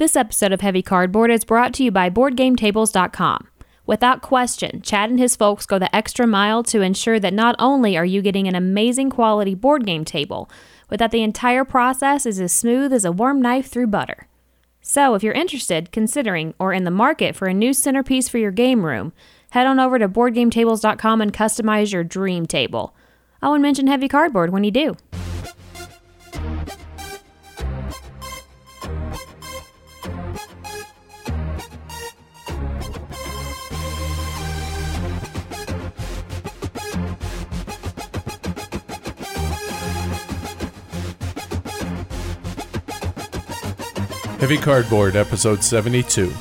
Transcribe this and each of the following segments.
This episode of Heavy Cardboard is brought to you by BoardGameTables.com. Without question, Chad and his folks go the extra mile to ensure that not only are you getting an amazing quality board game table, but that the entire process is as smooth as a warm knife through butter. So, if you're interested, considering, or in the market for a new centerpiece for your game room, head on over to BoardGameTables.com and customize your dream table. Oh, and mention Heavy Cardboard when you do. Heavy Cardboard, episode 72.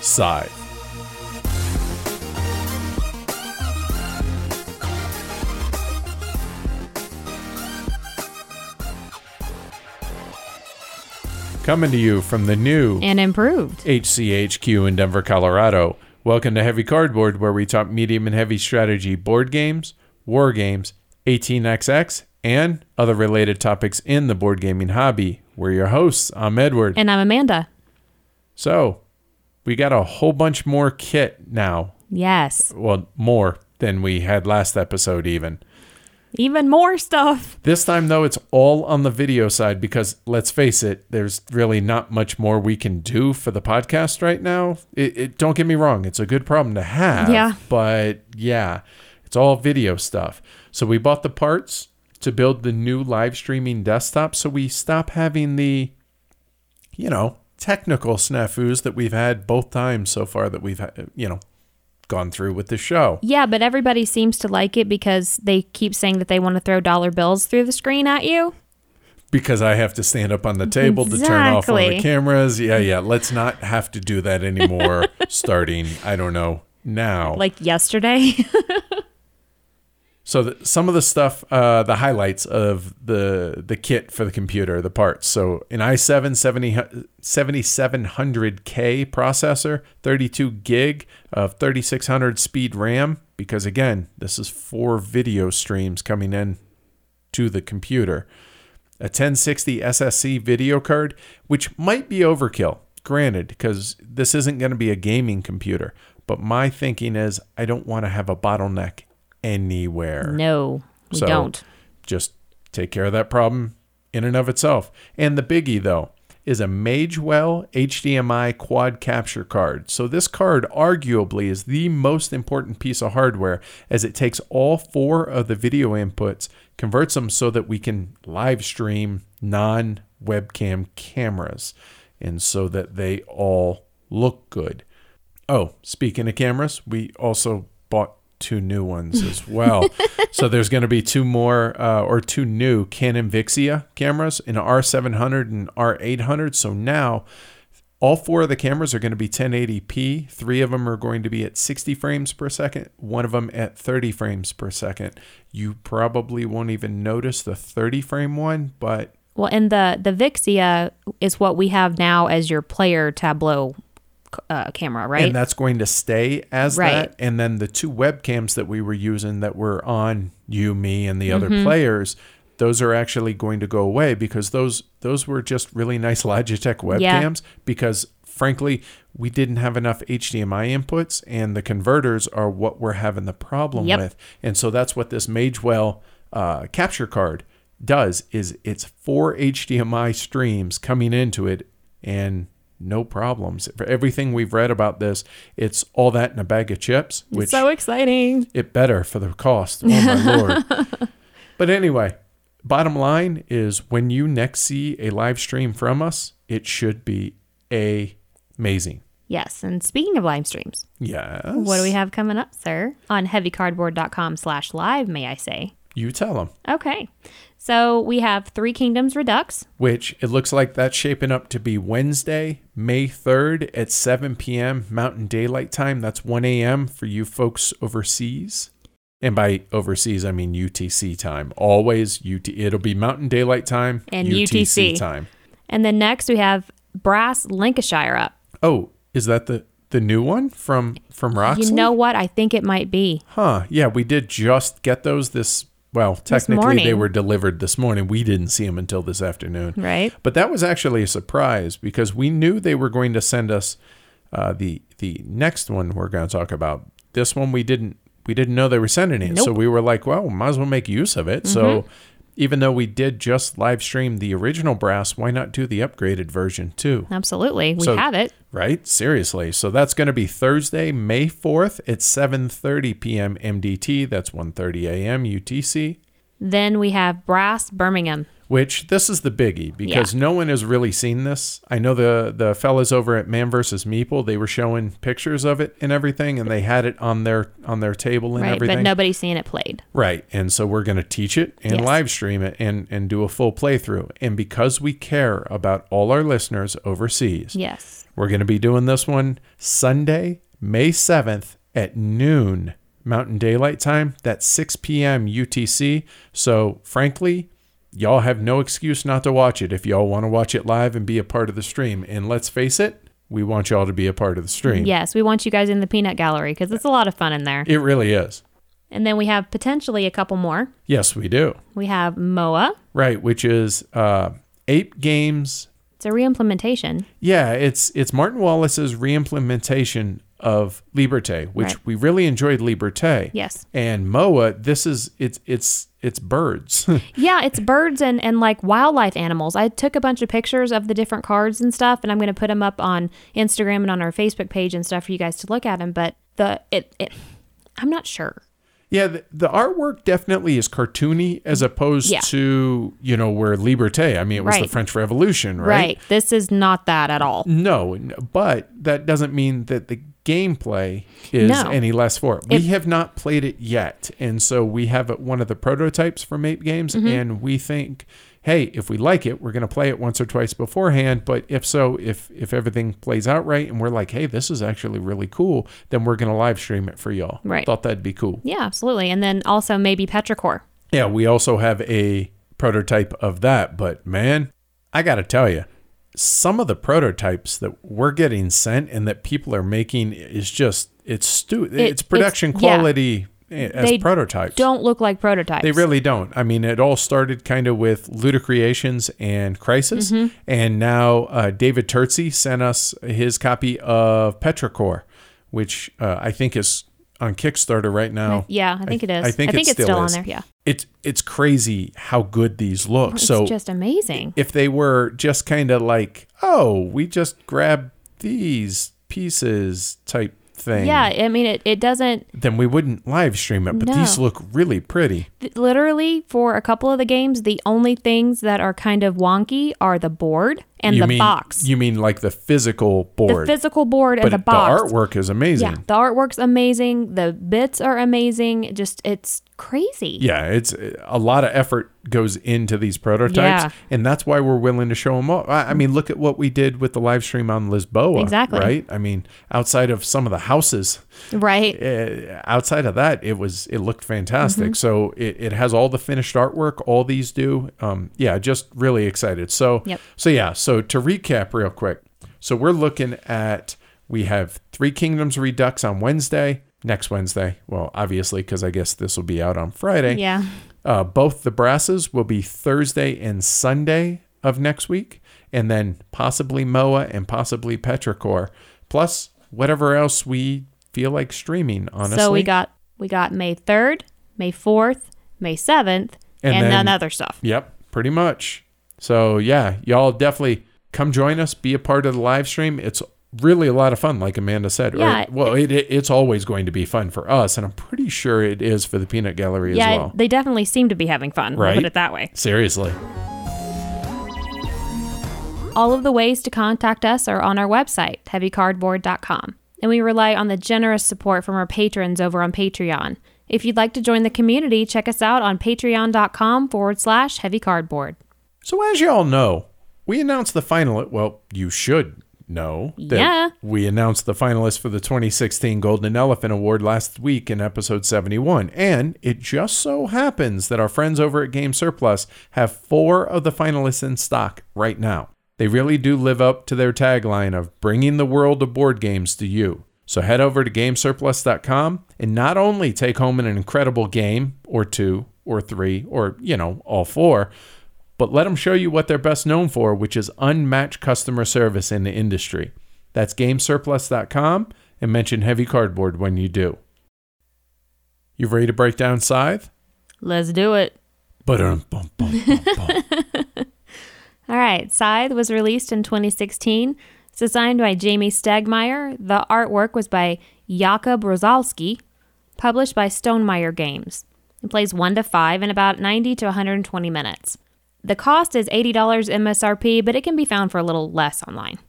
Scythe. Coming to you from the new And improved. HCHQ in Denver, Colorado. Welcome to Heavy Cardboard, where we talk medium and heavy strategy board games, war games, 18xx, and other related topics in the board gaming hobby. We're your hosts. I'm Edward. And I'm Amanda. So, we got a whole bunch more kit now. Yes. Well, more than we had last episode, even. Even more stuff. This time, though, it's all on the video side because let's face it, there's really not much more we can do for the podcast right now. It, it don't get me wrong, it's a good problem to have. Yeah. But yeah, it's all video stuff. So we bought the parts to build the new live streaming desktop. So we stop having the, you know, technical snafus that we've had both times so far that we've, you know, gone through with the show. Yeah, but everybody seems to like it because they keep saying that they want to throw dollar bills through the screen at you. because I have to stand up on the table to turn off all the cameras. Yeah, yeah. Let's not have to do that anymore starting, I don't know, now. Like yesterday. so the, some of the stuff, uh, the highlights of the the kit for the computer, the parts. So an i7 7700K processor, 32 gig of 3600 speed RAM, because again, this is four video streams coming in to the computer. a 1060 SSC video card, which might be overkill, granted, because this isn't going to be a gaming computer. But my thinking is, I don't want to have a bottleneck anywhere. no, we So, don't. Just take care of that problem in and of itself. And the biggie, though, is a Magewell HDMI quad capture card. So, this card arguably is the most important piece of hardware as it takes all four of the video inputs, converts them so that we can live stream non webcam cameras, and so that they all look good. Oh, speaking of cameras, we also bought two new ones as well. so there's going to be two more uh, or two new Canon Vixia cameras, in R700 and R800. So now all four of the cameras are going to be 1080p. Three of them are going to be at 60 frames per second, one of them at 30 frames per second. You probably won't even notice the 30 frame one, but Well, and the the Vixia is what we have now as your player tableau uh, camera, right? And that's going to stay as Right. that. And then the two webcams that we were using that were on you, me, and the Mm-hmm. other players, those are actually going to go away because those those were just really nice Logitech Yeah. webcams. Because frankly, we didn't have enough HDMI inputs, and the converters are what we're having the problem Yep. with. And so that's what this Magewell uh, capture card does is it's four HDMI streams coming into it and no problems. For everything we've read about this, it's all that in a bag of chips, which so exciting. it better for the cost. Oh my lord. But anyway, bottom line is when you next see a live stream from us, it should be amazing. Yes, and speaking of live streams, Yes. what do we have coming up, sir? On heavycardboard.com slash live, may I say. You tell them. Okay. So we have Three Kingdoms Redux. Which it looks like that's shaping up to be Wednesday, May 3rd at 7 p.m. Mountain Daylight Time. That's 1 a.m. for you folks overseas. And by overseas, I mean UTC time. Always UT. It'll be Mountain Daylight Time And UTC. time. And then next we have Brass Lancashire up. Oh, is that the the new one from from Roxley? You know what? I think it might be. Huh. Yeah, we did just get those this well, technically they were delivered this morning. We didn't see them until this afternoon. Right. But that was actually a surprise because we knew they were going to send us uh, the the next one we're going to talk about. This one we didn't we didn't know they were sending it, so Nope. Mm-hmm. we were like, well, might as well make use of it. So even though we did just live stream the original brass, why not do the upgraded version too? Absolutely. We So- have it. Right? Seriously. So that's going to be Thursday, May 4th at 7:30 p.m. MDT. That's 1:30 a.m. UTC. Then we have Brass Birmingham. Which this is the biggie because no one has really seen this. I know the the fellas over at Man vs. Meeple, they were showing pictures of it and everything, and they had it on their on their table and Right. everything. But nobody's seen it played. Right. And so we're going to teach it and Yes. live stream it and, and do a full playthrough. And because we care about all our listeners overseas, Yes. we're going to be doing this one Sunday, May 7th at noon Mountain Daylight Time. That's 6 p.m. UTC. So, frankly, y'all have no excuse not to watch it if y'all want to watch it live and be a part of the stream. And let's face it, we want y'all to be a part of the stream. Yes. We want you guys in the peanut gallery because it's a lot of fun in there. It really is. And then we have potentially a couple more. Yes, we do. We have MOA. Right, which is uh, Ape Games It's a reimplementation. Yeah, it's it's Martin Wallace's reimplementation of Liberté, which Right. we really enjoyed Liberté. Yes. And Moa, this is it's it's it's birds. Yeah, it's birds and, and like wildlife animals. I took a bunch of pictures of the different cards and stuff, and I'm going to put them up on Instagram and on our Facebook page and stuff for you guys to look at them. But the it, it I'm not sure. yeah, the, the artwork definitely is cartoony as opposed Yeah. to, you know, where Liberté, I mean it was the French Revolution, right? Right. This is not that at all. No, but that doesn't mean that the gameplay is No. any less for it. We If- have not played it yet, and so we have one of the prototypes from Ape Games, Mm-hmm. and we think, hey, if we like it, we're going to play it once or twice beforehand. But if so, if if everything plays out right, and we're like, hey, this is actually really cool, then we're going to live stream it for y'all. Right. Thought that'd be cool. Yeah, absolutely. And then also maybe Petrichor. Yeah, we also have a prototype of that, but man, I got to tell you, some of the prototypes that we're getting sent and that people are making is just it's stu- it's it's- production yeah. quality eh, as They prototypes. Don't look like prototypes. They really don't. I mean, it all started kind of with Ludicreations and Crisis, Mm-hmm. and now uh, David Turtzi sent us his copy of Petrichor, which uh, I think is on Kickstarter right now. Yeah, I think it is. I think, I think it it's still still on there. Yeah. It's it's crazy how good these look. It's so just amazing. if they were just kind of like, oh, we just grab these pieces type thing, Yeah, I mean it, it doesn't then we wouldn't live stream it. But No. these look really pretty. literally for a couple of the games, the only things that are kind of wonky are the board and you the mean box. you mean like the physical board? the physical board but and the box. The artwork is amazing. Yeah, the artwork's amazing. The bits are amazing. Just it's crazy. Yeah, it's a lot of effort goes into these prototypes, Yeah. and that's why we're willing to show them all. I, I mean, look at what we did with the live stream on Lisboa. Exactly. Right. I mean, outside of some of the houses, Right. uh, outside of that, it was it looked fantastic. Mm-hmm. So it, it has all the finished artwork. All these do. Um, yeah, just really excited. So Yep. so yeah. So to recap real quick, so we're looking at we have Three Kingdoms Redux on Wednesday. Next Wednesday, well, obviously, because I guess this will be out on Friday. Yeah. Uh, both the brasses will be Thursday and Sunday of next week, and then possibly Moa and possibly Petrichor, plus whatever else we feel like streaming. Honestly, So we got we got May third, May fourth, May seventh, And and, then- then other stuff. Yep, pretty much. So yeah, y'all definitely come join us, be a part of the live stream. It's really a lot of fun, like Amanda said. Or- Yeah, well, it, it, it's always going to be fun for us, and I'm pretty sure it is for the Peanut Gallery Yeah, as well. they definitely seem to be having fun. Right. put it that way. Seriously. All of the ways to contact us are on our website, heavycardboard.com. And we rely on the generous support from our patrons over on Patreon. If you'd like to join the community, check us out on patreon.com forward slash heavycardboard. So as y'all know, we announced the final. Well, you should know that Yeah. we announced the finalists for the 2016 Golden Elephant Award last week in episode 71, and it just so happens that our friends over at Game Surplus have four of the finalists in stock right now. They really do live up to their tagline of bringing the world of board games to you. So head over to gamesurplus.com and not only take home an incredible game or two or three or, you know, all four, but let them show you what they're best known for, which is unmatched customer service in the industry. That's gamesurplus.com and mention heavy cardboard when you do. You ready to break down Scythe? Let's do it. All right, Scythe was released in 2016. It's designed by Jamey Stegmaier. The artwork was by Jakub Rozalski, published by Stonemaier Games. It plays 1 to 5 in about 90 to 120 minutes. The cost is $80 MSRP, but it can be found for a little less online.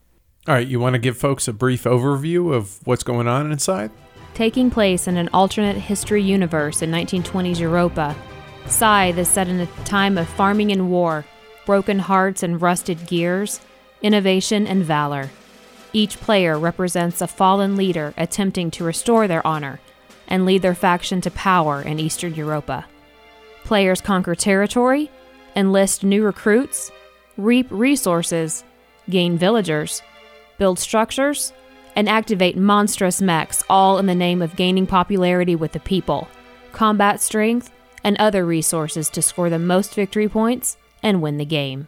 All right, you want to give folks a brief overview of what's going on inside? Taking place in an alternate history universe in 1920s Europa, Scythe is set in a time of farming and war, broken hearts and rusted gears, innovation and valor. Each player represents a fallen leader attempting to restore their honor and lead their faction to power in Eastern Europa. Players conquer territory, enlist new recruits, reap resources, gain villagers, build structures, and activate monstrous mechs, all in the name of gaining popularity with the people, combat strength, and other resources to score the most victory points and win the game.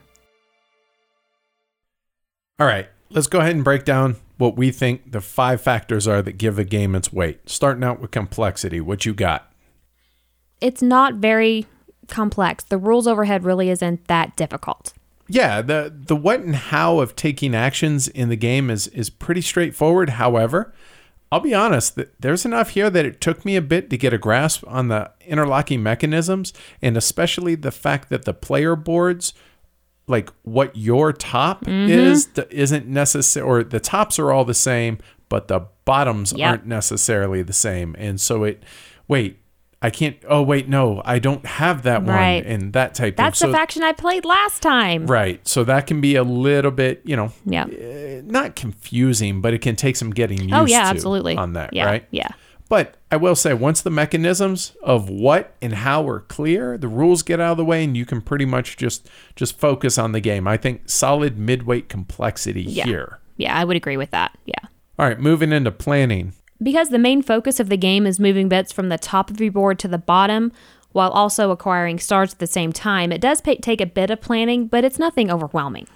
All right, let's go ahead and break down what we think the five factors are that give a game its weight. Starting out with complexity, what you got? It's not very complex. The rules overhead really isn't that difficult. Yeah, the the what and how of taking actions in the game is is pretty straightforward. However, I'll be honest, th- there's enough here that it took me a bit to get a grasp on the interlocking mechanisms and especially the fact that the player boards like what your top mm-hmm. is th- isn't necessary or the tops are all the same, but the bottoms Yep. aren't necessarily the same. And so it wait, I can't oh wait, no, I don't have that Right. one and that type That's thing. That's the faction I played last time. Right. So that can be a little bit, you know, Yeah. eh, not confusing, but it can take some getting used Oh yeah, to absolutely. on that, yeah, right? Yeah. But I will say, once the mechanisms of what and how are clear, the rules get out of the way, and you can pretty much just just focus on the game. I think solid midweight complexity Yeah. here. Yeah, I would agree with that. Yeah. All right, moving into planning. Because the main focus of the game is moving bits from the top of your board to the bottom while also acquiring stars at the same time, it does pa take a bit of planning, but it's nothing overwhelming.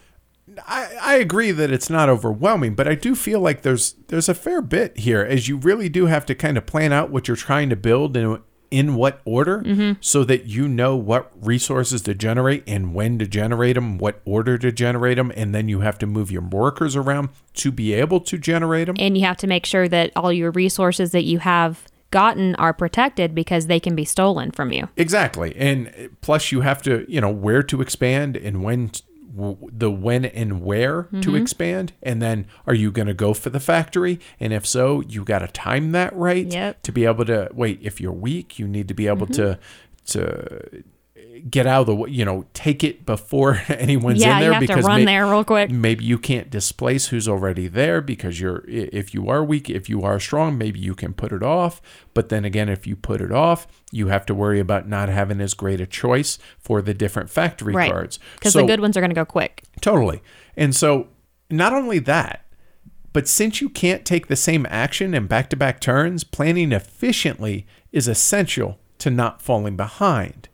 I, I agree that it's not overwhelming, but I do feel like there's there's a fair bit here, as you really do have to kind of plan out what you're trying to build and in what order, Mm-hmm. so that you know what resources to generate and when to generate them, what order to generate them, and then you have to move your workers around to be able to generate them. And you have to make sure that all your resources that you have gotten are protected because they can be stolen from you. Exactly. And plus you have to, you know, where to expand and when w- the when and where Mm-hmm. to expand and then are you going to go for the factory and if so you got to time that right Yep. Mm-hmm. to be able to wait if you're weak you need to be able to to get out of the way you know take it before anyone's yeah, in there you have to because run may- there real quick. maybe you can't displace who's already there because you're if you are weak if you are strong maybe you can put it off but then again if you put it off you have to worry about not having as great a choice for the different factory Right. cards Because So- the good ones are going to go quick. totally and so not only that but since you can't take the same action in back-to-back turns planning efficiently is essential to not falling behind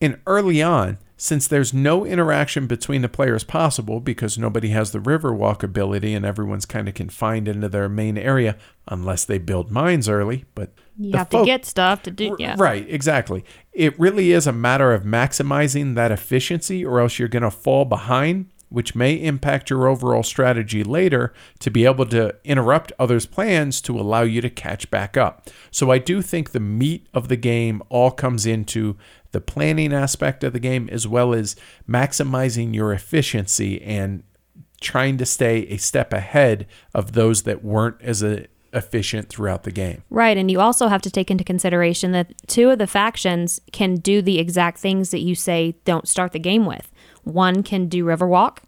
and early on, since there's no interaction between the players possible because nobody has the river walk ability and everyone's kind of confined into their main area unless they build mines early, but You have folk- to get stuff to do. Yeah. Right, exactly. It really is a matter of maximizing that efficiency or else you're going to fall behind, which may impact your overall strategy later to be able to interrupt others' plans to allow you to catch back up. So I do think the meat of the game all comes into the planning aspect of the game as well as maximizing your efficiency and trying to stay a step ahead of those that weren't as a, efficient throughout the game. Right, and you also have to take into consideration that two of the factions can do the exact things that you say don't start the game with. One can do Riverwalk,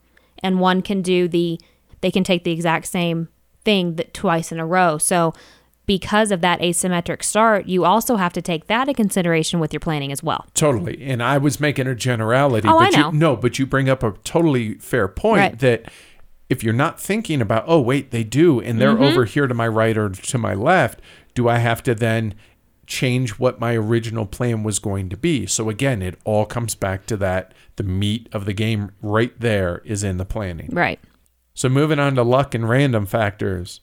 and one can do the they can take the exact same thing that twice in a row. So because of that asymmetric start, you also have to take that into consideration with your planning as well. Totally. And I was making a generality. Oh, I but know. You, no, but you bring up a totally fair point Right. that if you're not thinking about, oh, wait, they do, and they're mm-hmm. over here to my right or to my left, do I have to then change what my original plan was going to be? So again, it all comes back to that the meat of the game right there is in the planning. Right. So moving on to luck and random factors.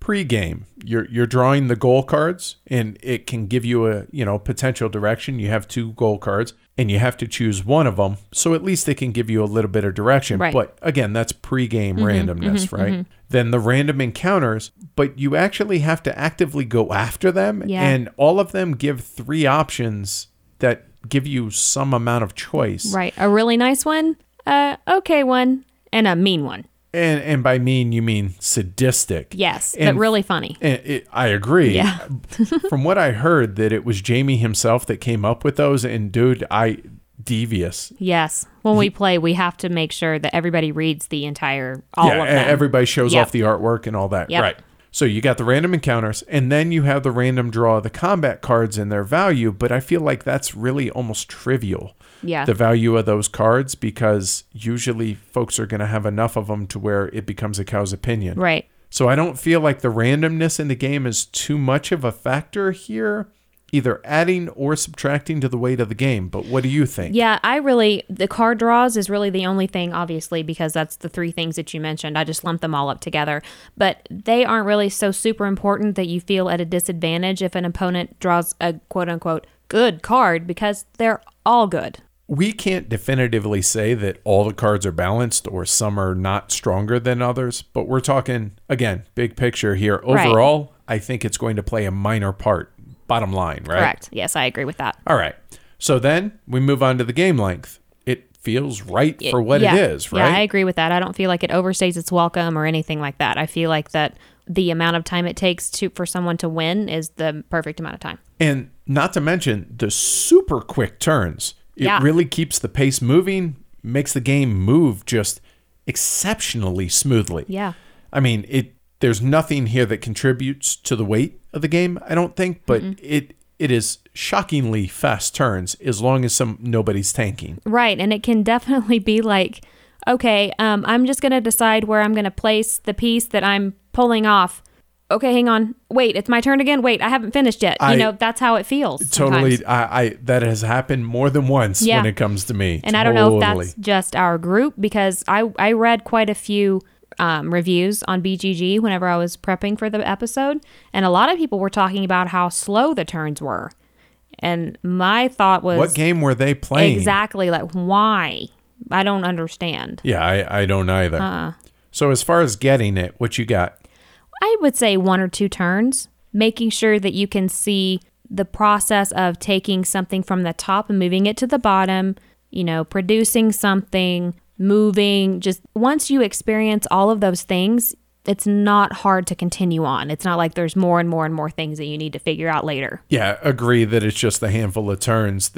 Pre-game, you're you're drawing the goal cards and it can give you a, you know, potential direction. You have two goal cards and you have to choose one of them. So at least they can give you a little bit of direction. Right. But again, that's pre-game mm-hmm, randomness, mm-hmm, right? Mm-hmm. Then the random encounters, but you actually have to actively go after them Yeah. and all of them give three options that give you some amount of choice. Right. A really nice one, a okay one, and a mean one. And and by mean you mean sadistic. Yes, And- but really funny. It, I agree. Yeah. From what I heard, that it was Jamey himself that came up with those. And dude, I devious. Yes. When we play, we have to make sure that everybody reads the entire all yeah, of them. everybody shows Yep. off the artwork and all that. Yep. Right. So you got the random encounters, and then you have the random draw of the combat cards and their value. But I feel like that's really almost trivial. Yeah. The value of those cards because usually folks are going to have enough of them to where it becomes a cow's opinion. right. So I don't feel like the randomness in the game is too much of a factor here, either adding or subtracting to the weight of the game. But what do you think? Yeah, I really the card draws is really the only thing, obviously, because that's the three things that you mentioned. I just lumped them all up together, but they aren't really so super important that you feel at a disadvantage if an opponent draws a quote unquote good card because they're all good. We can't definitively say that all the cards are balanced or some are not stronger than others, but we're talking, again, big picture here. Right. Overall, I think it's going to play a minor part, bottom line, right? Correct. Yes, I agree with that. All right. So then we move on to the game length. It feels right for what yeah. it is, right? Yeah, I agree with that. I don't feel like it overstays its welcome or anything like that. I feel like that the amount of time it takes to for someone to win is the perfect amount of time. And not to mention the super quick turns. It Yeah. really keeps the pace moving, makes the game move just exceptionally smoothly. Yeah. I mean, it there's nothing here that contributes to the weight of the game, I don't think, but it it is shockingly fast turns as long as some nobody's tanking. Right, and it can definitely be like, okay, um, I'm just gonna decide where I'm gonna place the piece that I'm pulling off. Okay, hang on. Wait, it's my turn again. Wait, I haven't finished yet. I- you know, that's how it feels. Totally sometimes. I, I that has happened more than once Yeah. when it comes to me. And I don't know if that's just our group because I I read quite a few um, reviews on BGG whenever I was prepping for the episode, and a lot of people were talking about how slow the turns were. And my thought was what game were they playing? exactly like why? I don't understand. Yeah, I, I don't either. Uh. So as far as getting it, what you got? I would say one or two turns, making sure that you can see the process of taking something from the top and moving it to the bottom, you know, producing something, moving. Just once you experience all of those things, it's not hard to continue on. It's not like there's more and more and more things that you need to figure out later. Yeah, agree that it's just a handful of turns.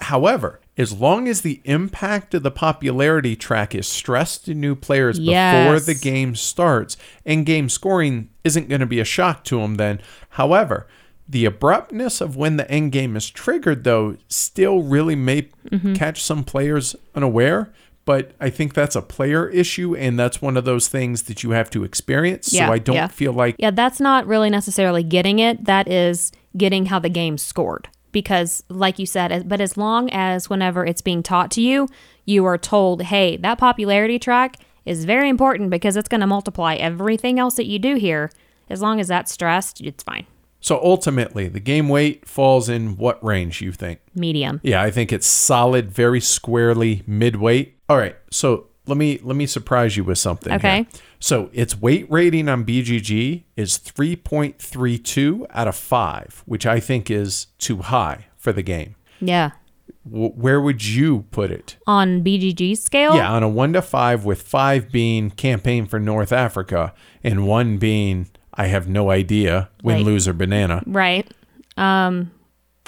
However, as long as the impact of the popularity track is stressed to new players before the game starts, and game scoring isn't going to be a shock to them then. However, the abruptness of when the end game is triggered, though, still really may Mm-hmm. catch some players unaware. But I think that's a player issue, and that's one of those things that you have to experience. Yeah, so I don't yeah. feel like Yeah, that's not really necessarily getting it. That is getting how the game scored. Because, like you said, as- but as long as whenever it's being taught to you, you are told, hey, that popularity track is very important because it's going to multiply everything else that you do here. As long as that's stressed, it's fine. So ultimately, the game weight falls in what range you think? Medium. Yeah, I think it's solid, very squarely mid-weight. All right, so let me let me surprise you with something. Okay. here. So its weight rating on BGG is 3.32 out of 5, which I think is too high for the game. Yeah. W- where would you put it? On BGG scale, Yeah, on a 1 to 5 with 5 being campaign for North Africa and 1 being I have no idea, win, Like- lose or banana. right. Um,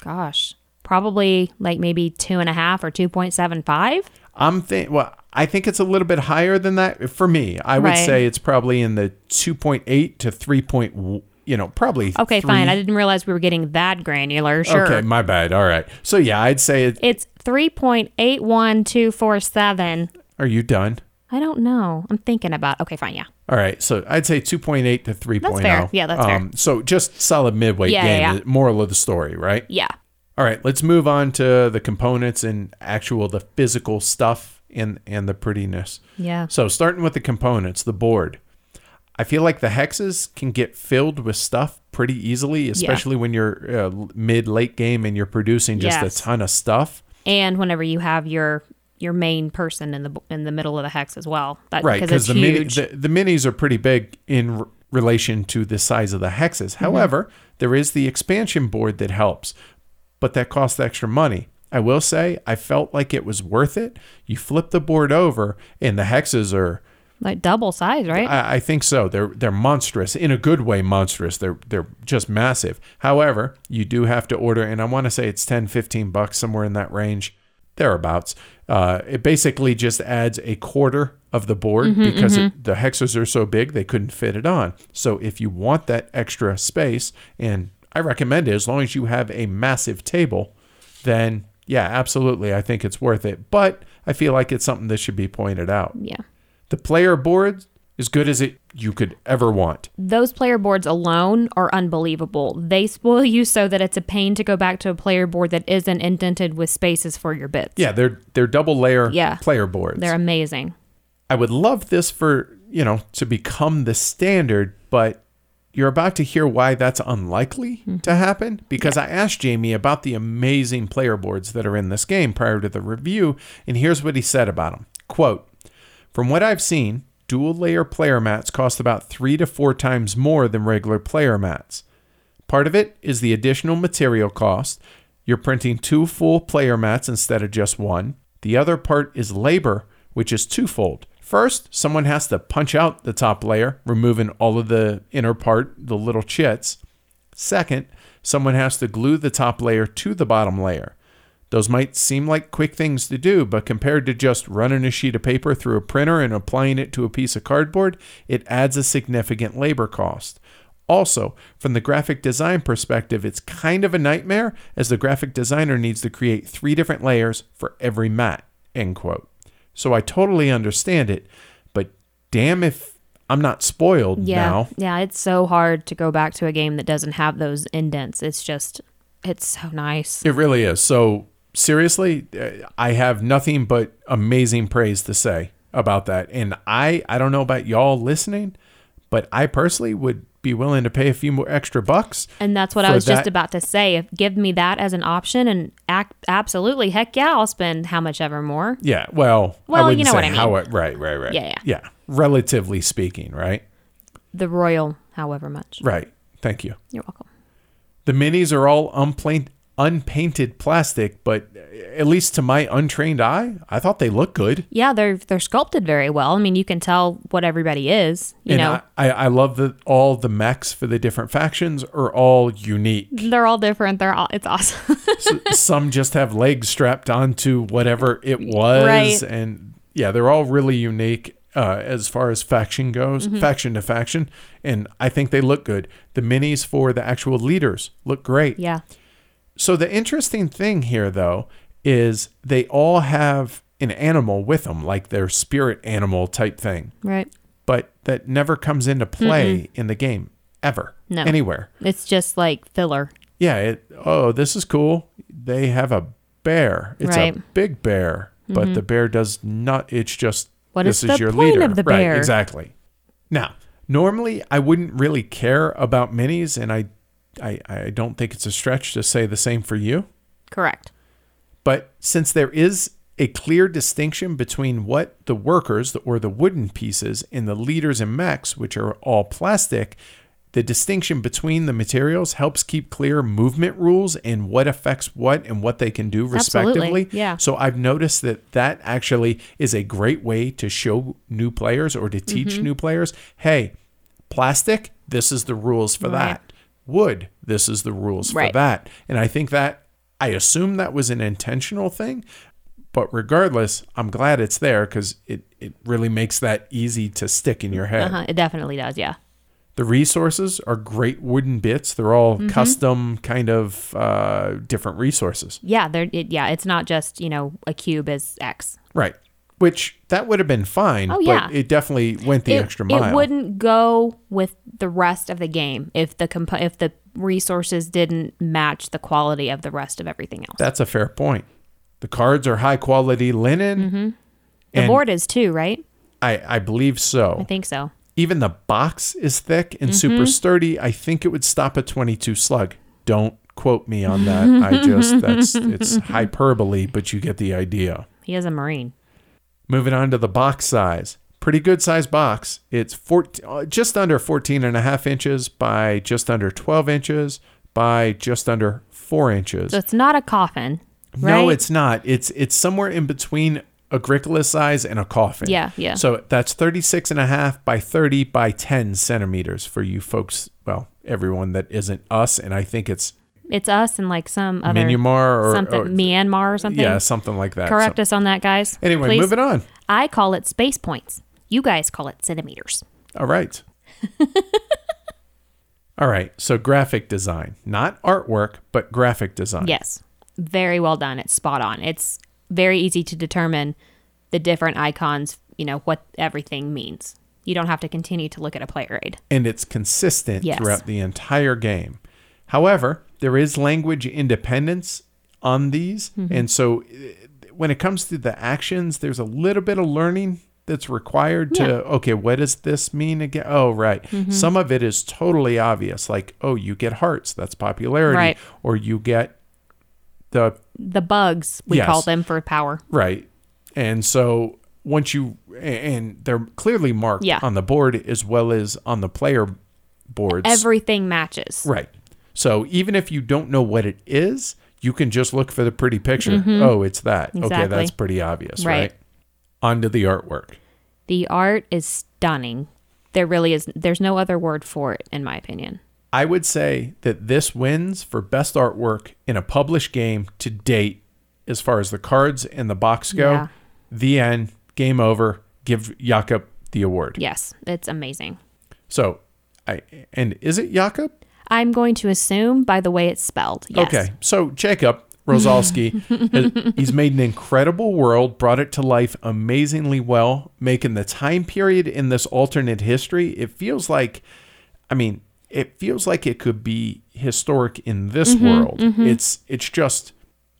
gosh, probably like maybe two and a half or 2.75. I'm think well, I think it's a little bit higher than that for me. I would Right. say it's probably in the 2.8 to 3. Point, you know, probably Okay, three- fine. I didn't realize we were getting that granular. Sure. Okay, my bad. All right. So yeah, I'd say it, It's 3.81247. are you done? I don't know. I'm thinking about. Okay, fine. Yeah. All right, so I'd say 2.8 to 3.0. fair. Yeah, that's fair. Um, so just solid midweight Yeah, game. yeah, yeah. Moral of the story, right? Yeah. All right, let's move on to the components and actual the physical stuff and and the prettiness. Yeah. So starting with the components, the board. I feel like the hexes can get filled with stuff pretty easily, especially when you're uh, mid late game and you're producing just Yes. a ton of stuff. And whenever you have your your main person in the in the middle of the hex as well, that, Right, Because because the, mini, the the minis are pretty big in r- relation to the size of the hexes. Mm-hmm. However, there is the expansion board that helps, but that costs extra money. I will say I felt like it was worth it. You flip the board over, and the hexes are. like double size, right? I, I think so. They're they're monstrous in a good way. Monstrous. They're they're just massive. However, you do have to order, and I want to say it's 10, 15 bucks somewhere in that range, thereabouts. Uh, it basically just adds a quarter of the board because It, the hexes are so big they couldn't fit it on. So if you want that extra space, and I recommend it as long as you have a massive table, then yeah, absolutely, I think it's worth it. But I feel like it's something that should be pointed out. yeah. The player board as good as it you could ever want. Those player boards alone are unbelievable. They spoil you so that it's a pain to go back to a player board that isn't indented with spaces for your bits. Yeah, they're they're double layer Yeah. player boards. They're amazing. I would love this for, you know, to become the standard, but you're about to hear why that's unlikely Mm-hmm. to happen because I asked Jamey about the amazing player boards that are in this game prior to the review, and here's what he said about them. Quote, from what I've seen, dual layer player mats cost about three to four times more than regular player mats. Part of it is the additional material cost. You're printing two full player mats instead of just one. The other part is labor, which is twofold. First, someone has to punch out the top layer, removing all of the inner part, the little chits. Second, someone has to glue the top layer to the bottom layer. Those might seem like quick things to do, but compared to just running a sheet of paper through a printer and applying it to a piece of cardboard, it adds a significant labor cost. Also, from the graphic design perspective, it's kind of a nightmare as the graphic designer needs to create three different layers for every mat. End quote. So I totally understand it, but damn if I'm not spoiled Yeah. now. Yeah, it's so hard to go back to a game that doesn't have those indents. It's just it's so nice. It really is. So seriously, I have nothing but amazing praise to say about that. And I I don't know about y'all listening, but I personally would be willing to pay a few more extra bucks. And that's what I was just about to say. If give me that as an option and act absolutely heck yeah, I'll spend how much ever more. Yeah, well, Well, I you know say what I mean. how it, right, right, right. Yeah, yeah. yeah. Relatively speaking, right, The royal however much. right. Thank you. You're welcome. The minis are all unpaint, unpainted plastic, but at least to my untrained eye, I thought they looked good. Yeah, they're they're sculpted very well. I mean, you can tell what everybody is. You and know, I, I, love that all the mechs for the different factions are all unique. they're all different. They're all it's awesome. S- Some just have legs strapped onto whatever it was, Right. and yeah, they're all really unique uh, as far as faction goes, Mm-hmm. faction to faction, and I think they look good. The minis for the actual leaders look great. yeah. So the interesting thing here, though, is they all have an animal with them, like their spirit animal type thing, Right. but that never comes into play in the game ever, No. anywhere. It's just like filler. Yeah. It, oh, this is cool. They have a bear. It's Right. a big bear, but mm-hmm. the bear does not. It's just What this is is the your point leader. of the Right. bear? Exactly. Now, normally I wouldn't really care about minis, and I, I, I don't think it's a stretch to say the same for you. Correct. But since there is a clear distinction between what the workers or the wooden pieces and the leaders and mechs, which are all plastic, the distinction between the materials helps keep clear movement rules and what affects what and what they can do Absolutely, respectively. yeah. So I've noticed that that actually is a great way to show new players or to teach Mm-hmm. new players, hey, plastic, this is the rules for Right. that. Wood, this is the rules for that. And I think that I assume that was an intentional thing, but regardless, I'm glad it's there because it, it really makes that easy to stick in your head. Uh-huh. It definitely does. Yeah. The resources are great wooden bits. They're all Mm-hmm. custom kind of uh, different resources. Yeah. They're it, yeah. It's not just you know a cube is X. Right. Which that would have been fine. Oh, yeah. But it definitely went the it, extra mile. it wouldn't go with the rest of the game if the comp- if the resources didn't match the quality of the rest of everything else. That's a fair point. The cards are high quality linen. Mm-hmm. the board is too, right? I, I believe so. I think so. Even the box is thick and super sturdy. I think it would stop a 22 slug. Don't quote me on that. I just that's it's hyperbole, but you get the idea. He is a marine. Moving on to the box size. Pretty good size box. It's 14, uh, just under 14 and a half inches by just under 12 inches by just under 4 inches. So it's not a coffin, right? No, it's not. It's it's somewhere in between Agricola size and a coffin. Yeah, yeah. So that's 36 and a half by 30 by 10 centimeters for you folks. Well, everyone that isn't us. And I think it's It's us and like some other Myanmar or, something or- Myanmar or something. yeah, something like that. Correct So- us on that, guys. Anyway, please. moving on. I call it space points. You guys call it centimeters. All right. All right. So graphic design, not artwork, but graphic design. Yes. Very well done. It's spot on. It's very easy to determine the different icons, you know, what everything means. You don't have to continue to look at a player aid. and it's consistent Yes. throughout the entire game. However, there is language independence on these, Mm-hmm. and so uh, when it comes to the actions, there's a little bit of learning that's required to Yeah. okay, what does this mean again? Oh, right. Mm-hmm. Some of it is totally obvious, like oh, you get hearts, that's popularity, Right. or you get the The bugs, we Yes. call them for power. Right. And so once you and they're clearly marked Yeah. on the board as well as on the player boards. Everything matches. right. So even if you don't know what it is, you can just look for the pretty picture. Oh, it's that. Okay, Mm-hmm. That's pretty obvious, right? Right. On to the artwork. The art is stunning. There really is there's no other word for it in my opinion. I would say that this wins for best artwork in a published game to date as far as the cards and the box go. Yeah. The end, game over. Give Jakub the award. Yes, it's amazing. So, I and is it Jakub? I'm going to assume by the way it's spelled. Yes. Okay, so Jakub Rozalski, uh, he's made an incredible world, brought it to life amazingly well, making the time period in this alternate history. It feels like, I mean, it feels like it could be historic in this mm-hmm, world. Mm-hmm. It's it's just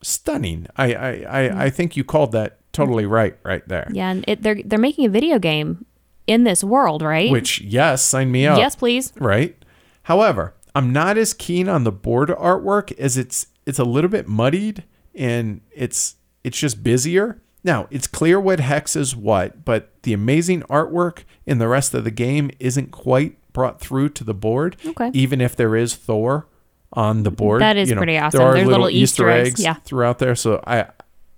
stunning. I I, I I think you called that totally right right there. Yeah, and it, they're they're making a video game in this world, right? Which yes, sign me up. yes, please. right? However, I'm not as keen on the board artwork as it's it's a little bit muddied and it's it's just busier. Now, it's clear what hex is what, but the amazing artwork in the rest of the game isn't quite brought through to the board. Okay. Even if there is Thor on the board. That is you know, pretty awesome. There are There's little, little Easter Easter eggs, eggs yeah. throughout there. So I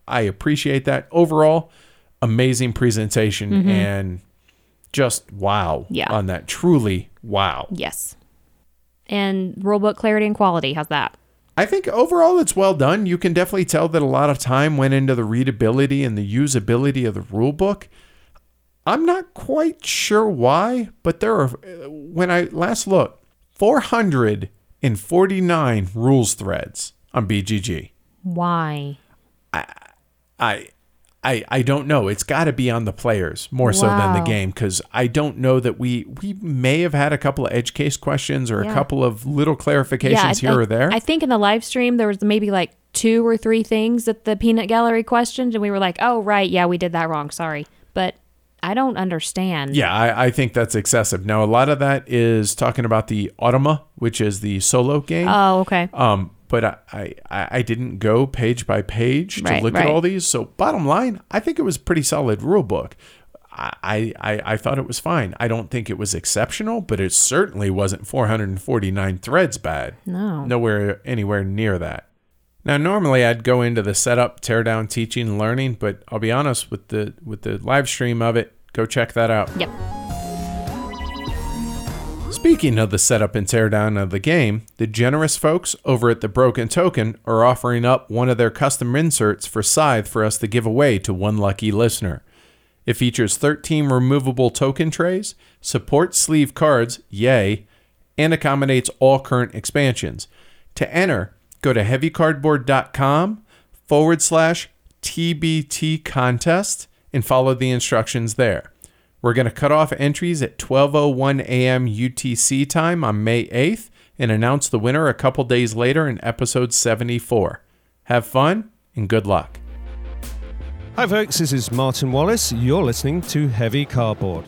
I appreciate that. Overall, amazing presentation and just wow Mm-hmm. Yeah. on that. Truly wow. Yes. And rulebook clarity and quality. How's that? I think overall it's well done. You can definitely tell that a lot of time went into the readability and the usability of the rulebook. I'm not quite sure why, but there are when I last looked, 449 rules threads on BGG. Why? I I I I don't know. It's got to be on the players more so than the game cuz I don't know that we we may have had a couple of edge case questions or a couple of little clarifications I, here I- or there. I think in the live stream there was maybe like two or three things that the peanut gallery questioned, and we were like, "Oh, right, yeah, we did that wrong. Sorry." But I don't understand. Yeah, I, I think that's excessive. Now, a lot of that is talking about the Automa, which is the solo game. Oh, okay. um, but I, I, I didn't go page by page to Right, look at all these. So, bottom line, I think it was a pretty solid rule book. I, I, I thought it was fine. I don't think it was exceptional, but it certainly wasn't 449 threads bad. No. Nowhere, anywhere near that. Now, normally I'd go into the setup, tear down, teaching, learning, but I'll be honest with the with the live stream of it. Go check that out. Yep. Speaking of the setup and teardown of the game, the generous folks over at the Broken Token are offering up one of their custom inserts for Scythe for us to give away to one lucky listener. It features 13 removable token trays, supports sleeve cards, yay, and accommodates all current expansions. To enter, go to heavycardboard.com forward slash TBT contest and follow the instructions there. We're going to cut off entries at 12:01 a.m. UTC time on May 8th and announce the winner a couple days later in episode 74. Have fun and good luck. Hi, folks, this is Martin Wallace. You're listening to Heavy Cardboard.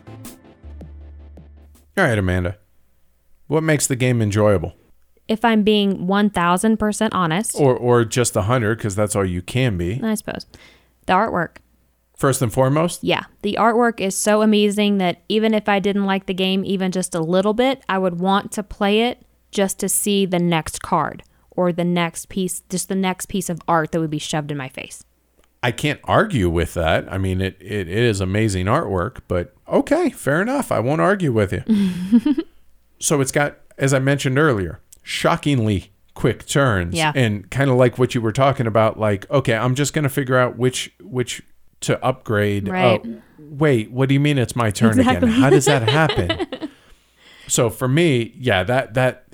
All right, Amanda. What makes the game enjoyable? If I'm being 1000% honest, Or or just 100 because that's all you can be. I suppose, the artwork. First and foremost, Yeah, the artwork is so amazing that even if I didn't like the game even just a little bit, I would want to play it just to see the next card or the next piece, just the next piece of art that would be shoved in my face. I can't argue with that. I mean, it, it, it is amazing artwork, but okay, fair enough. I won't argue with you. so it's got, as I mentioned earlier, shockingly quick turns. Yeah. And kind of like what you were talking about, like, okay, I'm just gonna figure out which which to upgrade. Right. Oh, wait, what do you mean it's my turn Exactly. again? How does that happen? so for me, yeah, that that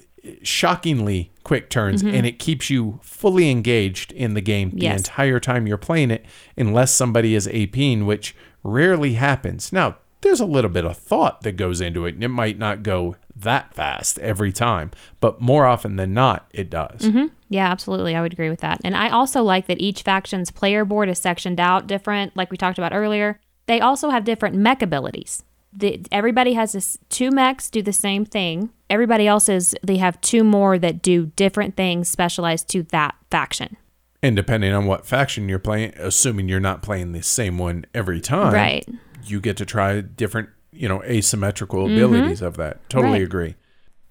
shockingly quick turns and it keeps you fully engaged in the game the Mm-hmm. Yes. entire time you're playing it unless somebody is APing, which rarely happens. Now, there's a little bit of thought that goes into it and it might not go that fast every time, but more often than not it does. Mm-hmm. Yeah, absolutely. I would agree with that. And I also like that each faction's player board is sectioned out different, like we talked about earlier. They also have different mech abilities. The, everybody has this two mechs do the same thing. Everybody else is they have two more that do different things specialized to that faction. And depending on what faction you're playing, assuming you're not playing the same one every time, Right. You get to try different, you know, asymmetrical abilities of that. Totally Mm-hmm. Right. agree.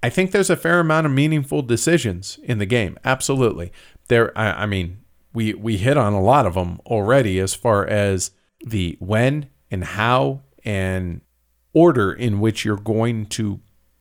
I think there's a fair amount of meaningful decisions in the game. Absolutely. There I, I mean, we we hit on a lot of them already as far as the when and how and order in which you're going to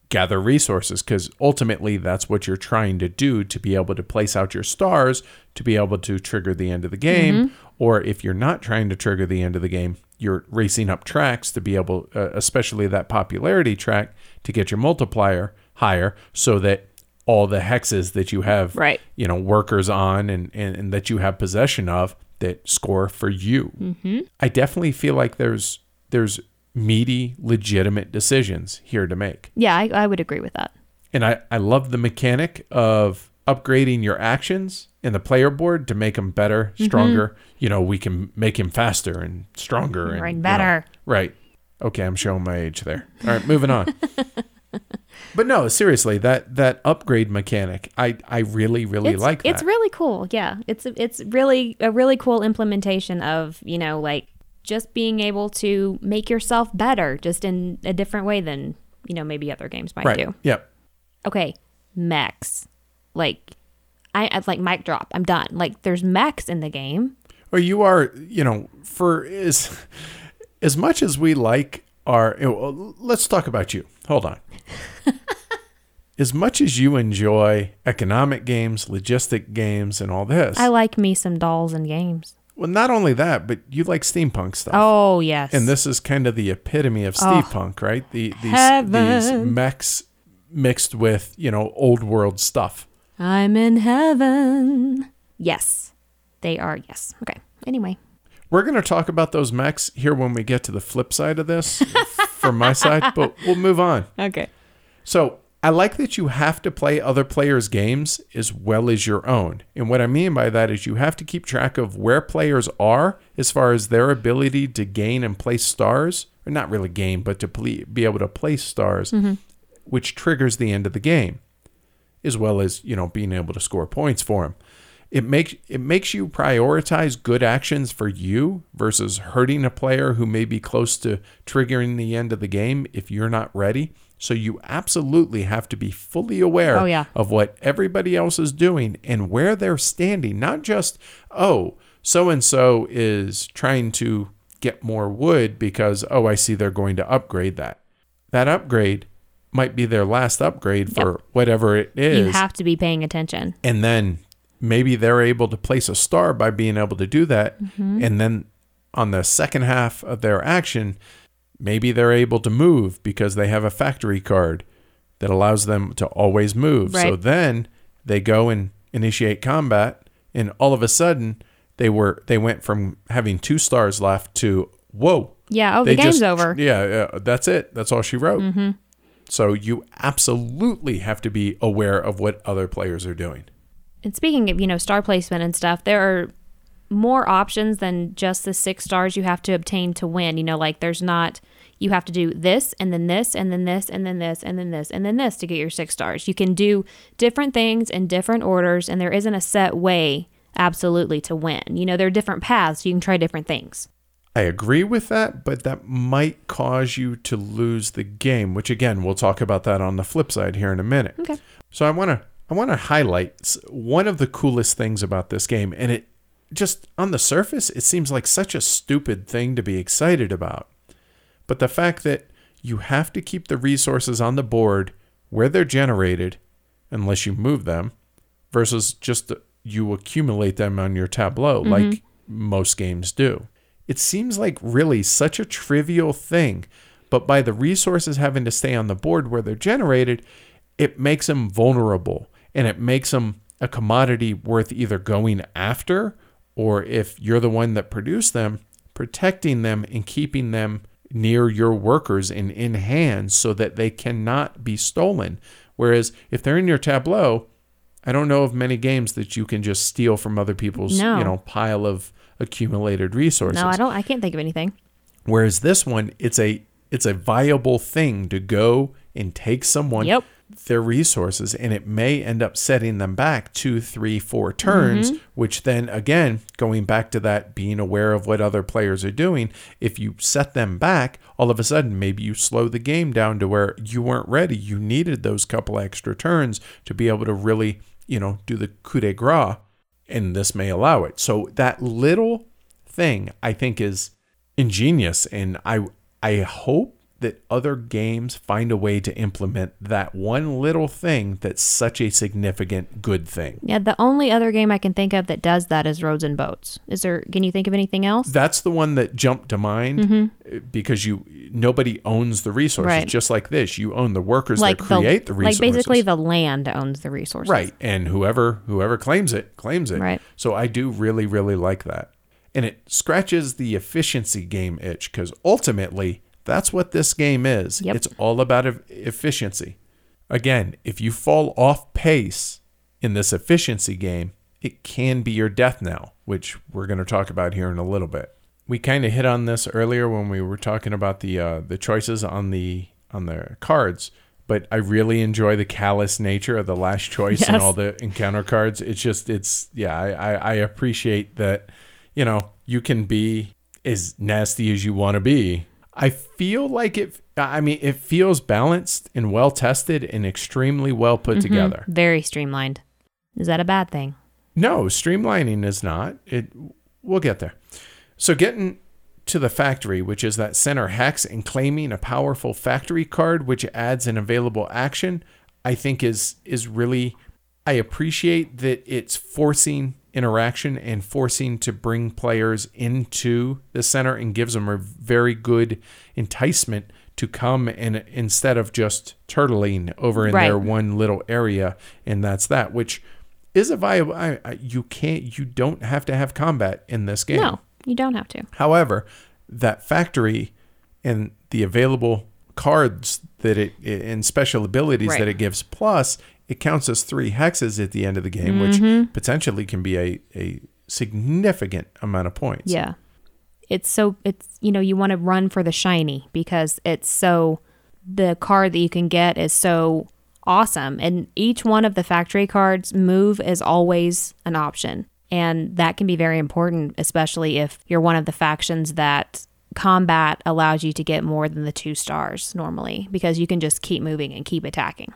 gather resources because ultimately that's what you're trying to do to be able to place out your stars to be able to trigger the end of the game or if you're not trying to trigger the end of the game you're racing up tracks to be able uh, especially that popularity track to get your multiplier higher so that all the hexes that you have Right. you know workers on and, and, and that you have possession of that score for you mm-hmm. i definitely feel like there's there's meaty legitimate decisions here to make Yeah, I, I would agree with that. and I, I love the mechanic of upgrading your actions in the player board to make him better, Mm-hmm. stronger. You know, we can make him faster and stronger and Right, you know, better. right. Okay, I'm showing my age there. All right, moving on. but no, seriously, that that upgrade mechanic, I I really really it's, like that. It's really cool. Yeah, it's it's really a really cool implementation of you know like just being able to make yourself better, just in a different way than you know maybe other games might right. do. Yep. Okay, mechs, like I I- like mic drop. I'm done. Like there's mechs in the game. Well, you are, you know, for as as much as we like our. you know, Let's talk about you. Hold on. as much as you enjoy economic games, logistic games, and all this, I like me some dolls and games. well, not only that, but you like steampunk stuff. Oh yes, And this is kind of the epitome of oh. steampunk, right? The these these mechs mixed with you know old world stuff. I'm in heaven. Yes, they are. Yes. Okay. Anyway, We're going to talk about those mechs here when we get to the flip side of this from my side, but we'll move on. okay. So I like that you have to play other players' games as well as your own. And what I mean by that is you have to keep track of where players are as far as their ability to gain and place stars, or not really gain, but to ple- be able to place stars, mm-hmm. which triggers the end of the game, as well as you know being able to score points for him. It makes it makes you prioritize good actions for you versus hurting a player who may be close to triggering the end of the game if you're not ready. So you absolutely have to be fully aware Oh, yeah. of what everybody else is doing and where they're standing. Not just, oh, so and so is trying to get more wood because, oh, I see they're going to upgrade that. That upgrade might be their last upgrade for whatever it is You have to be paying attention. and then maybe they're able to place a star by being able to do that and then on the second half of their action maybe they're able to move because they have a factory card that allows them to always move so then they go and initiate combat and all of a sudden they were they went from having two stars left to whoa. Yeah. Oh, the game's just- over. Yeah, yeah, that's it. That's all she wrote. Mm-hmm. So you absolutely have to be aware of what other players are doing. And speaking of, you know, star placement and stuff, there are more options than just the six stars you have to obtain to win. You know, like there's not, you have to do this and then this and then this and then this and then this and then this to get your six stars. You can do different things in different orders, and there isn't a set way absolutely to win. You know, there are different paths. You can try different things. I agree with that, but that might cause you to lose the game, which again, we'll talk about that on the flip side here in a minute. Okay. So I want to I want to highlight one of the coolest things about this game and it just on the surface it seems like such a stupid thing to be excited about. But the fact that you have to keep the resources on the board where they're generated unless you move them versus just uh, you accumulate them on your tableau mm-hmm. like most games do. It seems like really such a trivial thing, but by the resources having to stay on the board where they're generated, it makes them vulnerable and it makes them a commodity worth either going after or if you're the one that produced them, protecting them and keeping them near your workers and in hand so that they cannot be stolen. Whereas if they're in your tableau, I don't know of many games that you can just steal from other people's, No. you know, pile of accumulated resources. No, I don't. I can't think of anything. Whereas this one, it's a it's a viable thing to go and take someone Yep. their resources, and it may end up setting them back two, three, four turns. Mm-hmm. Which then again, going back to that being aware of what other players are doing, if you set them back, all of a sudden maybe you slow the game down to where you weren't ready. You needed those couple extra turns to be able to really, you know, do the coup de grace and this may allow it. So that little thing I think is ingenious and I I hope that other games find a way to implement that one little thing that's such a significant good thing. Yeah, the only other game I can think of that does that is Roads and Boats. Is there? Can you think of anything else? That's the one that jumped to mind uh, because you nobody owns the resources Mm-hmm. Right. just like this. You own the workers like that create the, like resources. Like basically the land owns the resources. Right. And whoever whoever claims it, claims it. Right. So I do really, really like that. And it scratches the efficiency game itch because ultimately that's what this game is. Yep. It's all about efficiency. Again, if you fall off pace in this efficiency game, it can be your death knell, which we're going to talk about here in a little bit. We kind of hit on this earlier when we were talking about the uh, the choices on the on the cards, but I really enjoy the callous nature of the last choice and all the encounter cards. It's just it's yeah, I, I, I appreciate that, you know, you can be as nasty as you want to be. I feel like it I mean, it feels balanced and well tested and extremely well put mm-hmm. together. Very streamlined. Is that a bad thing? No, streamlining is not. It we'll get there. So getting to the factory, which is that center hex and claiming a powerful factory card which adds an available action, I think is is really I appreciate that it's forcing interaction and forcing to bring players into the center and gives them a very good enticement to come and instead of just turtling over in Right. their one little area and that's that which is a viable I, I, you can't you don't have to have combat in this game No, you don't have to. However, that factory and the available cards that it and special abilities Right. that it gives, plus it counts as three hexes at the end of the game, Mm-hmm. which potentially can be a, a significant amount of points. Yeah. It's so it's you know, you want to run for the shiny because it's so the card that you can get is so awesome and each one of the factory cards move is always an option and that can be very important especially if you're one of the factions that combat allows you to get more than the two stars normally because you can just keep moving and keep attacking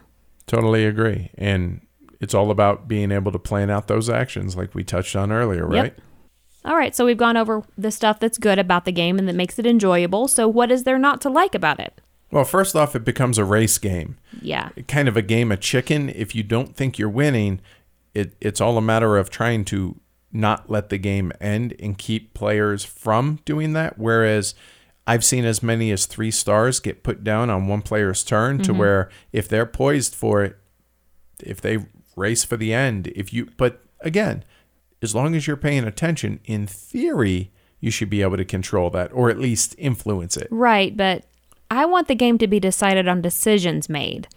Totally agree. And it's all about being able to plan out those actions like we touched on earlier, right? Yep. all right so we've gone over the stuff that's good about the game and that makes it enjoyable so what is there not to like about it Well, first off, it becomes a race game. yeah kind of a game of chicken. If you don't think you're winning, it, it's all a matter of trying to not let the game end and keep players from doing that. Whereas I've seen as many as three stars get put down on one player's turn to mm-hmm. where if they're poised for it, if they race for the end, if you, but again, as long as you're paying attention, in theory, you should be able to control that or at least influence it. Right, but I want the game to be decided on decisions made,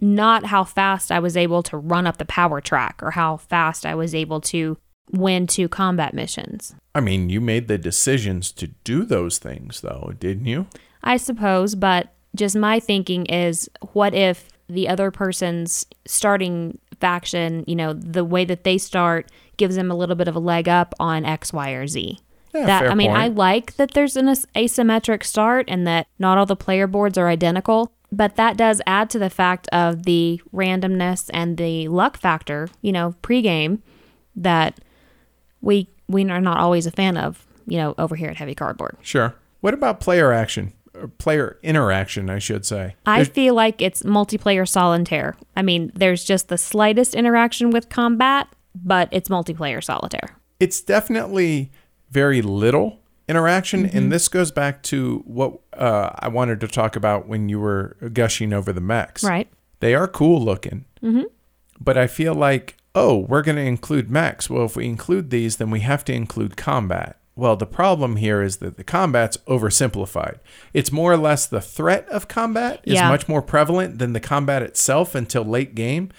not how fast I was able to run up the power track or how fast I was able to win to combat missions. I mean, you made the decisions to do those things, though, didn't you? I suppose, but just my thinking is what if the other person's starting faction, you know, the way that they start gives them a little bit of a leg up on X, Y, or Z? Yeah, that I mean, I like that there's an as- asymmetric start and that not all the player boards are identical, but that does add to the fact of the randomness and the luck factor, you know, pregame that we we are not always a fan of, you know, over here at Heavy Cardboard. Sure. What about player action? Or player interaction, I should say. I There's- feel like it's multiplayer solitaire. I mean, there's just the slightest interaction with combat, but it's multiplayer solitaire. it's definitely very little interaction Mm-hmm. and this goes back to what uh, i wanted to talk about when you were gushing over the mechs Right. they are cool looking Mm-hmm. but i feel like oh we're going to include mechs well if we include these then we have to include combat well the problem here is that the combat's oversimplified it's more or less the threat of combat is Yeah. much more prevalent than the combat itself until late game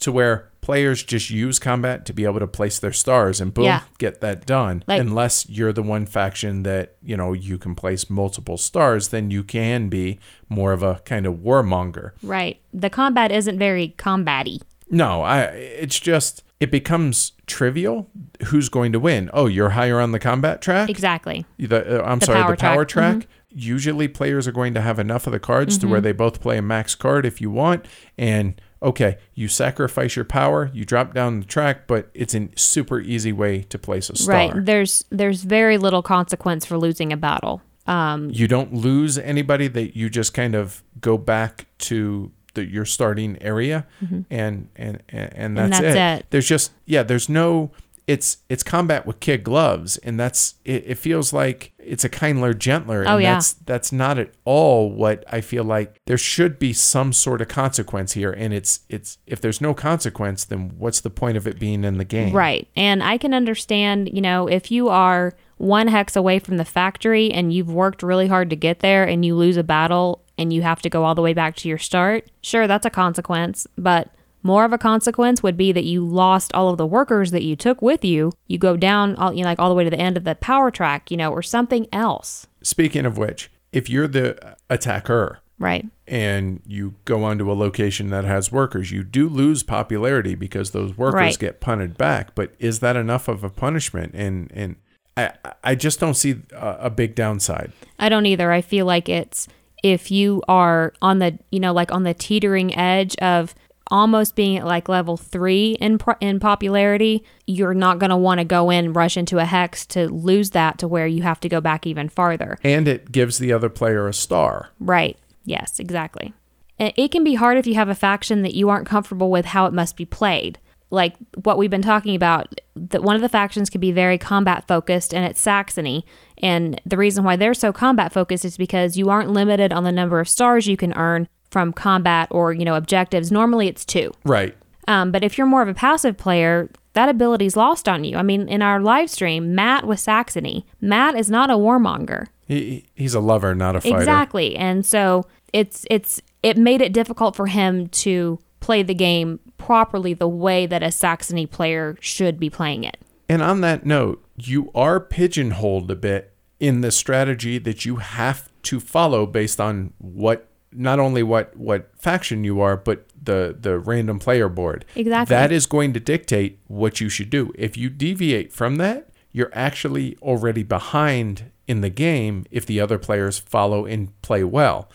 to where players just use combat to be able to place their stars and boom Yeah. get that done Like- unless you're the one faction that you know you can place multiple stars then you can be more of a kind of warmonger Right. The combat isn't very combatty. No i it's just it becomes trivial who's going to win oh you're higher on the combat track Exactly. the, uh, i'm The sorry power the power track. Mm-hmm. track, usually players are going to have enough of the cards to where they both play a max card if you want and okay you sacrifice your power you drop down the track but it's a super easy way to place a star Right. There's there's very little consequence for losing a battle. Um, you don't lose anybody that you just kind of go back to the, your starting area and, and and and that's, Mm-hmm. that's it. it. there's just yeah there's no it's it's combat with kid gloves and that's it, it feels like it's a kindler gentler Oh, and yeah. that's that's not at all what i feel like there should be some sort of consequence here and it's it's if there's no consequence then what's the point of it being in the game Right. And I can understand, you know, if you are one hex away from the factory and you've worked really hard to get there and you lose a battle and you have to go all the way back to your start, sure, that's a consequence. But more of a consequence would be that you lost all of the workers that you took with you. You go down, all, you know, like all the way to the end of the power track, you know, or something else. speaking of which if you're the attacker Right. and you go onto a location that has workers, you do lose popularity because those workers Right. get punted back. But is that enough of a punishment? And and I I just don't see a, a big downside. I don't either. I feel like it's if you are on the, you know, like on the teetering edge of almost being at like level three in pro- in popularity, you're not going to want to go in rush into a hex to lose that to where you have to go back even farther. And it gives the other player a star. Right. Yes, exactly. It it can be hard if you have a faction that you aren't comfortable with how it must be played. Like what we've been talking about, that one of the factions can be very combat focused, and it's Saxony. And the reason why they're so combat focused is because you aren't limited on the number of stars you can earn from combat or you know objectives. Normally, it's two. Right. Um, but if you're more of a passive player, that ability's lost on you. I mean, in our live stream, Matt was Saxony. Matt is not a warmonger. He, he's a lover, not a fighter. Exactly. And so it's it's it made it difficult for him to play the game properly the way that a Saxony player should be playing it. And on that note, you are pigeonholed a bit in the strategy that you have to follow based on what not only what what faction you are, but the the random player board. Exactly. That is going to dictate what you should do. If you deviate from that, you're actually already behind in the game if the other players follow and play well.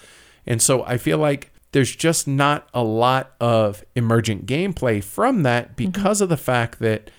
And so I feel like there's just not a lot of emergent gameplay from that mm-hmm. because of the fact that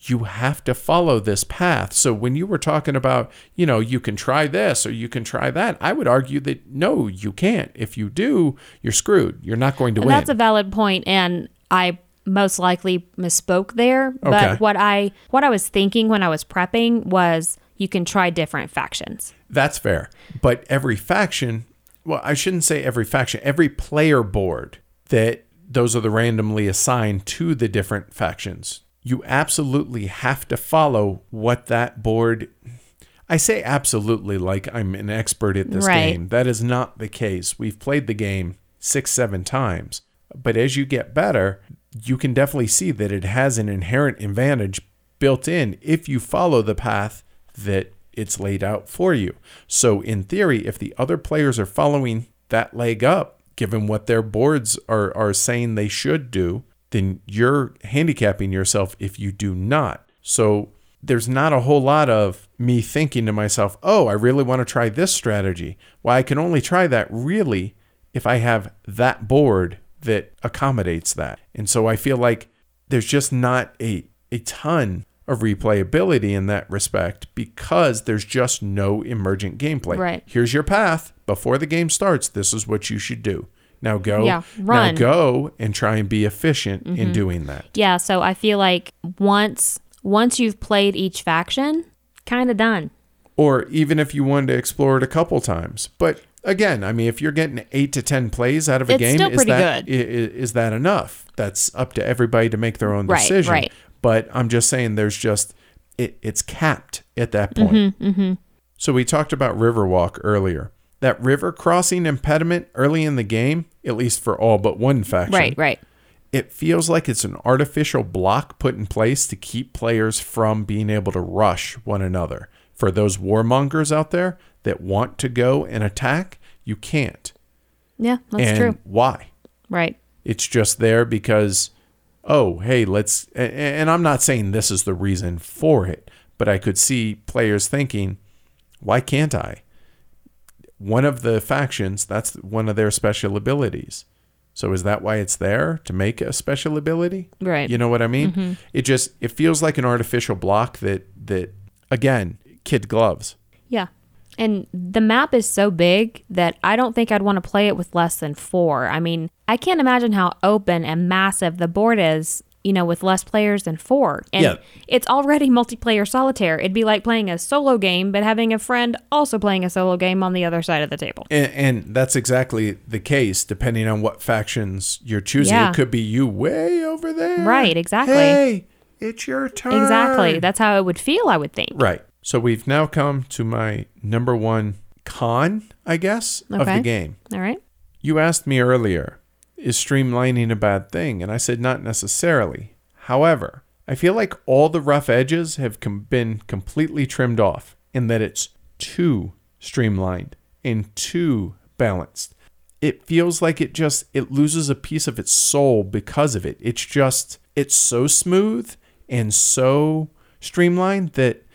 you have to follow this path. So when you were talking about, you know, you can try this or you can try that, I would argue that no, you can't. If you do, you're screwed. You're not going to And win. that's a valid point and I most likely misspoke there, Okay. but what I what I was thinking when I was prepping was you can try different factions. That's fair. But every faction, well, I shouldn't say every faction, every player board that those are the randomly assigned to the different factions. You absolutely have to follow what that board I say absolutely like I'm an expert at this Right. game. That is not the case. We've played the game six, seven times. But as you get better, you can definitely see that it has an inherent advantage built in if you follow the path that it's laid out for you. So, in theory, if the other players are following that leg up, given what their boards are, are saying they should do, then you're handicapping yourself if you do not. So, there's not a whole lot of me thinking to myself, oh, I really want to try this strategy. Well, I can only try that really if I have that board that accommodates that. And so I feel like there's just not a, a ton of replayability in that respect because there's just no emergent gameplay. Right. Here's your path. Before the game starts, this is what you should do. Now go. Yeah, run. Now go and try and be efficient in mm-hmm. doing that. Yeah, so I feel like once once you've played each faction, kind of done. or even if you wanted to explore it a couple times. But again, I mean, if you're getting eight to ten plays out of a It's game, still is that good. is that enough? That's up to everybody to make their own Right, decision. right. But I'm just saying, there's just it, it's capped at that point. Mm-hmm, So we talked about Riverwalk earlier. That river crossing impediment early in the game, at least for all but one faction, Right, right. it feels like it's an artificial block put in place to keep players from being able to rush one another. For those warmongers out there that want to go and attack, you can't. Yeah, that's and true. why? Right. It's just there because, oh, hey, let's. And I'm not saying this is the reason for it, but I could see players thinking, why can't I? One of the factions, that's one of their special abilities. So is that why it's there to make a special ability? Right. You know what I mean? Mm-hmm. It just it feels like an artificial block that that again, kid gloves. Yeah. And the map is so big that I don't think I'd want to play it with less than four. I mean, I can't imagine how open and massive the board is, you know, with less players than four. And Yeah. it's already multiplayer solitaire. It'd be like playing a solo game, but having a friend also playing a solo game on the other side of the table. And, and that's exactly the case, depending on what factions you're choosing. Yeah. It could be you way over there. Right, exactly. Hey, it's your turn. Exactly. That's how it would feel, I would think. right. So we've now come to my number one con, I guess, of the game. All right. You asked me earlier, is streamlining a bad thing? And I said, not necessarily. However, I feel like all the rough edges have com- been completely trimmed off and that it's too streamlined and too balanced. It feels like it just it loses a piece of its soul because of it. It's just it's so smooth and so streamlined that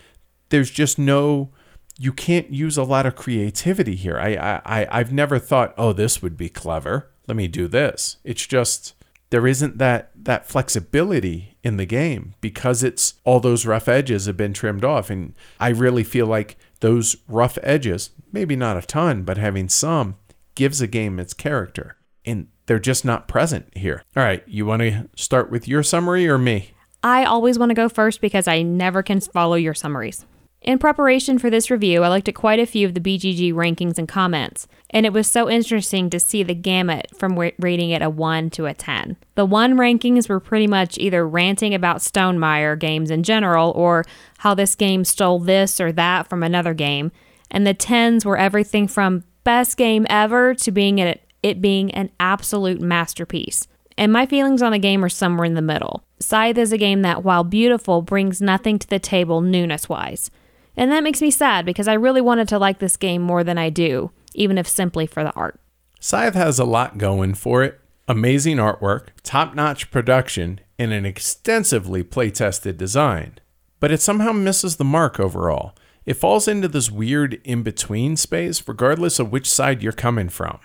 there's just no you can't use a lot of creativity here. I, I, I've never thought, oh, this would be clever. Let me do this. It's just there isn't that that flexibility in the game because it's all those rough edges have been trimmed off, and I really feel like those rough edges, maybe not a ton, but having some, gives a game its character, and they're just not present here. All right, you want to start with your summary or me? I always want to go first because I never can follow your summaries. In preparation for this review, I looked at quite a few of the BGG rankings and comments, and it was so interesting to see the gamut from rating it a 1 to a 10. The 1 rankings were pretty much either ranting about Stonemaier games in general or how this game stole this or that from another game, and the 10s were everything from best game ever to being it, it being an absolute masterpiece. And my feelings on the game are somewhere in the middle. Scythe is a game that, while beautiful, brings nothing to the table newness wise. And that makes me sad because I really wanted to like this game more than I do, even if simply for the art. Scythe has a lot going for it amazing artwork, top notch production, and an extensively play tested design. But it somehow misses the mark overall. It falls into this weird in between space, regardless of which side you're coming from.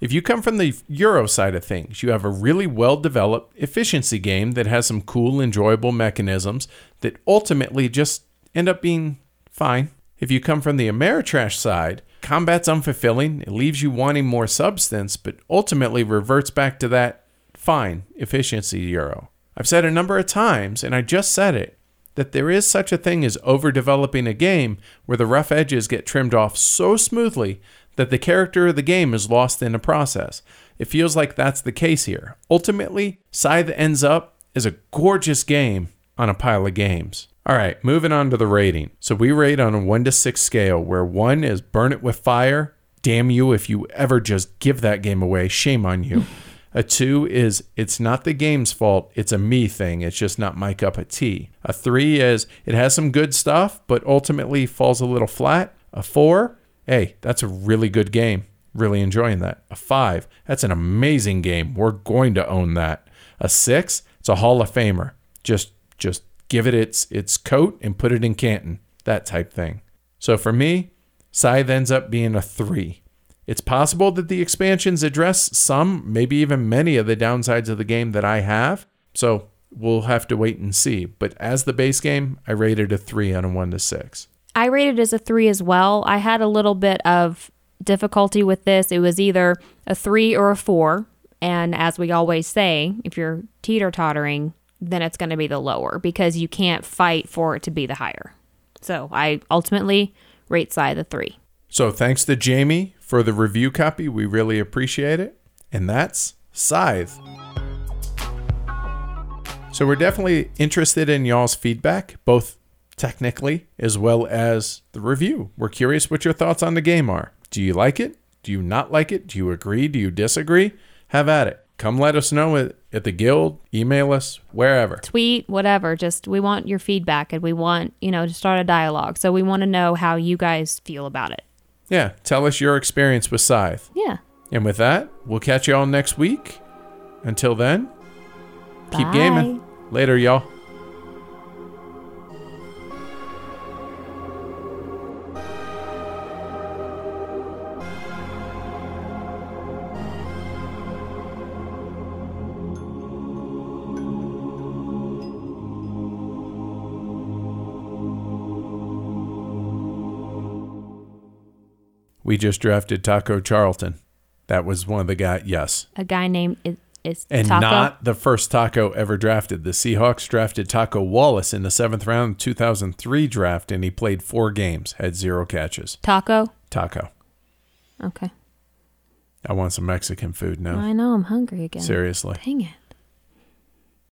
If you come from the Euro side of things, you have a really well developed efficiency game that has some cool, enjoyable mechanisms that ultimately just end up being fine. If you come from the Ameritrash side, combat's unfulfilling, it leaves you wanting more substance, but ultimately reverts back to that fine efficiency Euro. I've said a number of times, and I just said it, that there is such a thing as overdeveloping a game where the rough edges get trimmed off so smoothly that the character of the game is lost in the process. It feels like that's the case here. Ultimately, Scythe ends up as a gorgeous game on a pile of games. All right, moving on to the rating. So we rate on a one to six scale, where one is burn it with fire. Damn you if you ever just give that game away. Shame on you. A two is it's not the game's fault, it's a me thing. It's just not my cup of tea. A three is it has some good stuff, but ultimately falls a little flat. A four, hey, that's a really good game. Really enjoying that. A five, that's an amazing game. We're going to own that. A six, it's a Hall of Famer. Just just give it its its coat and put it in Canton. That type thing. So for me, Scythe ends up being a three. It's possible that the expansions address some, maybe even many of the downsides of the game that I have. So we'll have to wait and see. But as the base game, I rated a three on a one to six. I rated as a three as well. I had a little bit of difficulty with this. It was either a three or a four. And as we always say, if you're teeter tottering, then it's going to be the lower because you can't fight for it to be the higher. So I ultimately rate Scythe the three. So thanks to Jamey for the review copy. We really appreciate it. And that's Scythe. So we're definitely interested in y'all's feedback, both technically as well as the review. We're curious what your thoughts on the game are. Do you like it? Do you not like it? Do you agree? Do you disagree? Have at it. Come let us know at, at the guild, email us, wherever. Tweet, whatever. Just we want your feedback and we want, you know, to start a dialogue. So we want to know how you guys feel about it. Yeah, tell us your experience with Scythe. Yeah. And with that, we'll catch you all next week. Until then, keep gaming. Later, y'all. We just drafted Taco Charlton. That was one of the guys. Yes. A guy named is, is And Taco. not the first taco ever drafted. The Seahawks drafted Taco Wallace in the seventh round 2003 draft, and he played four games, had zero catches. Taco. Taco. Okay. I want some Mexican food now. I know I'm hungry again. Seriously. Dang it.